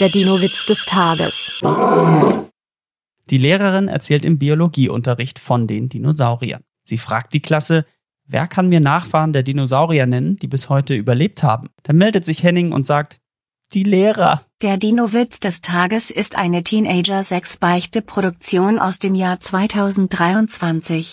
Der Dino-Witz des Tages. Die Lehrerin erzählt im Biologieunterricht von den Dinosauriern. Sie fragt die Klasse, wer kann mir Nachfahren der Dinosaurier nennen, die bis heute überlebt haben? Dann meldet sich Henning und sagt, die Lehrer. Der Dino-Witz des Tages ist eine Teenager-6-Beichte-Produktion aus dem Jahr 2023.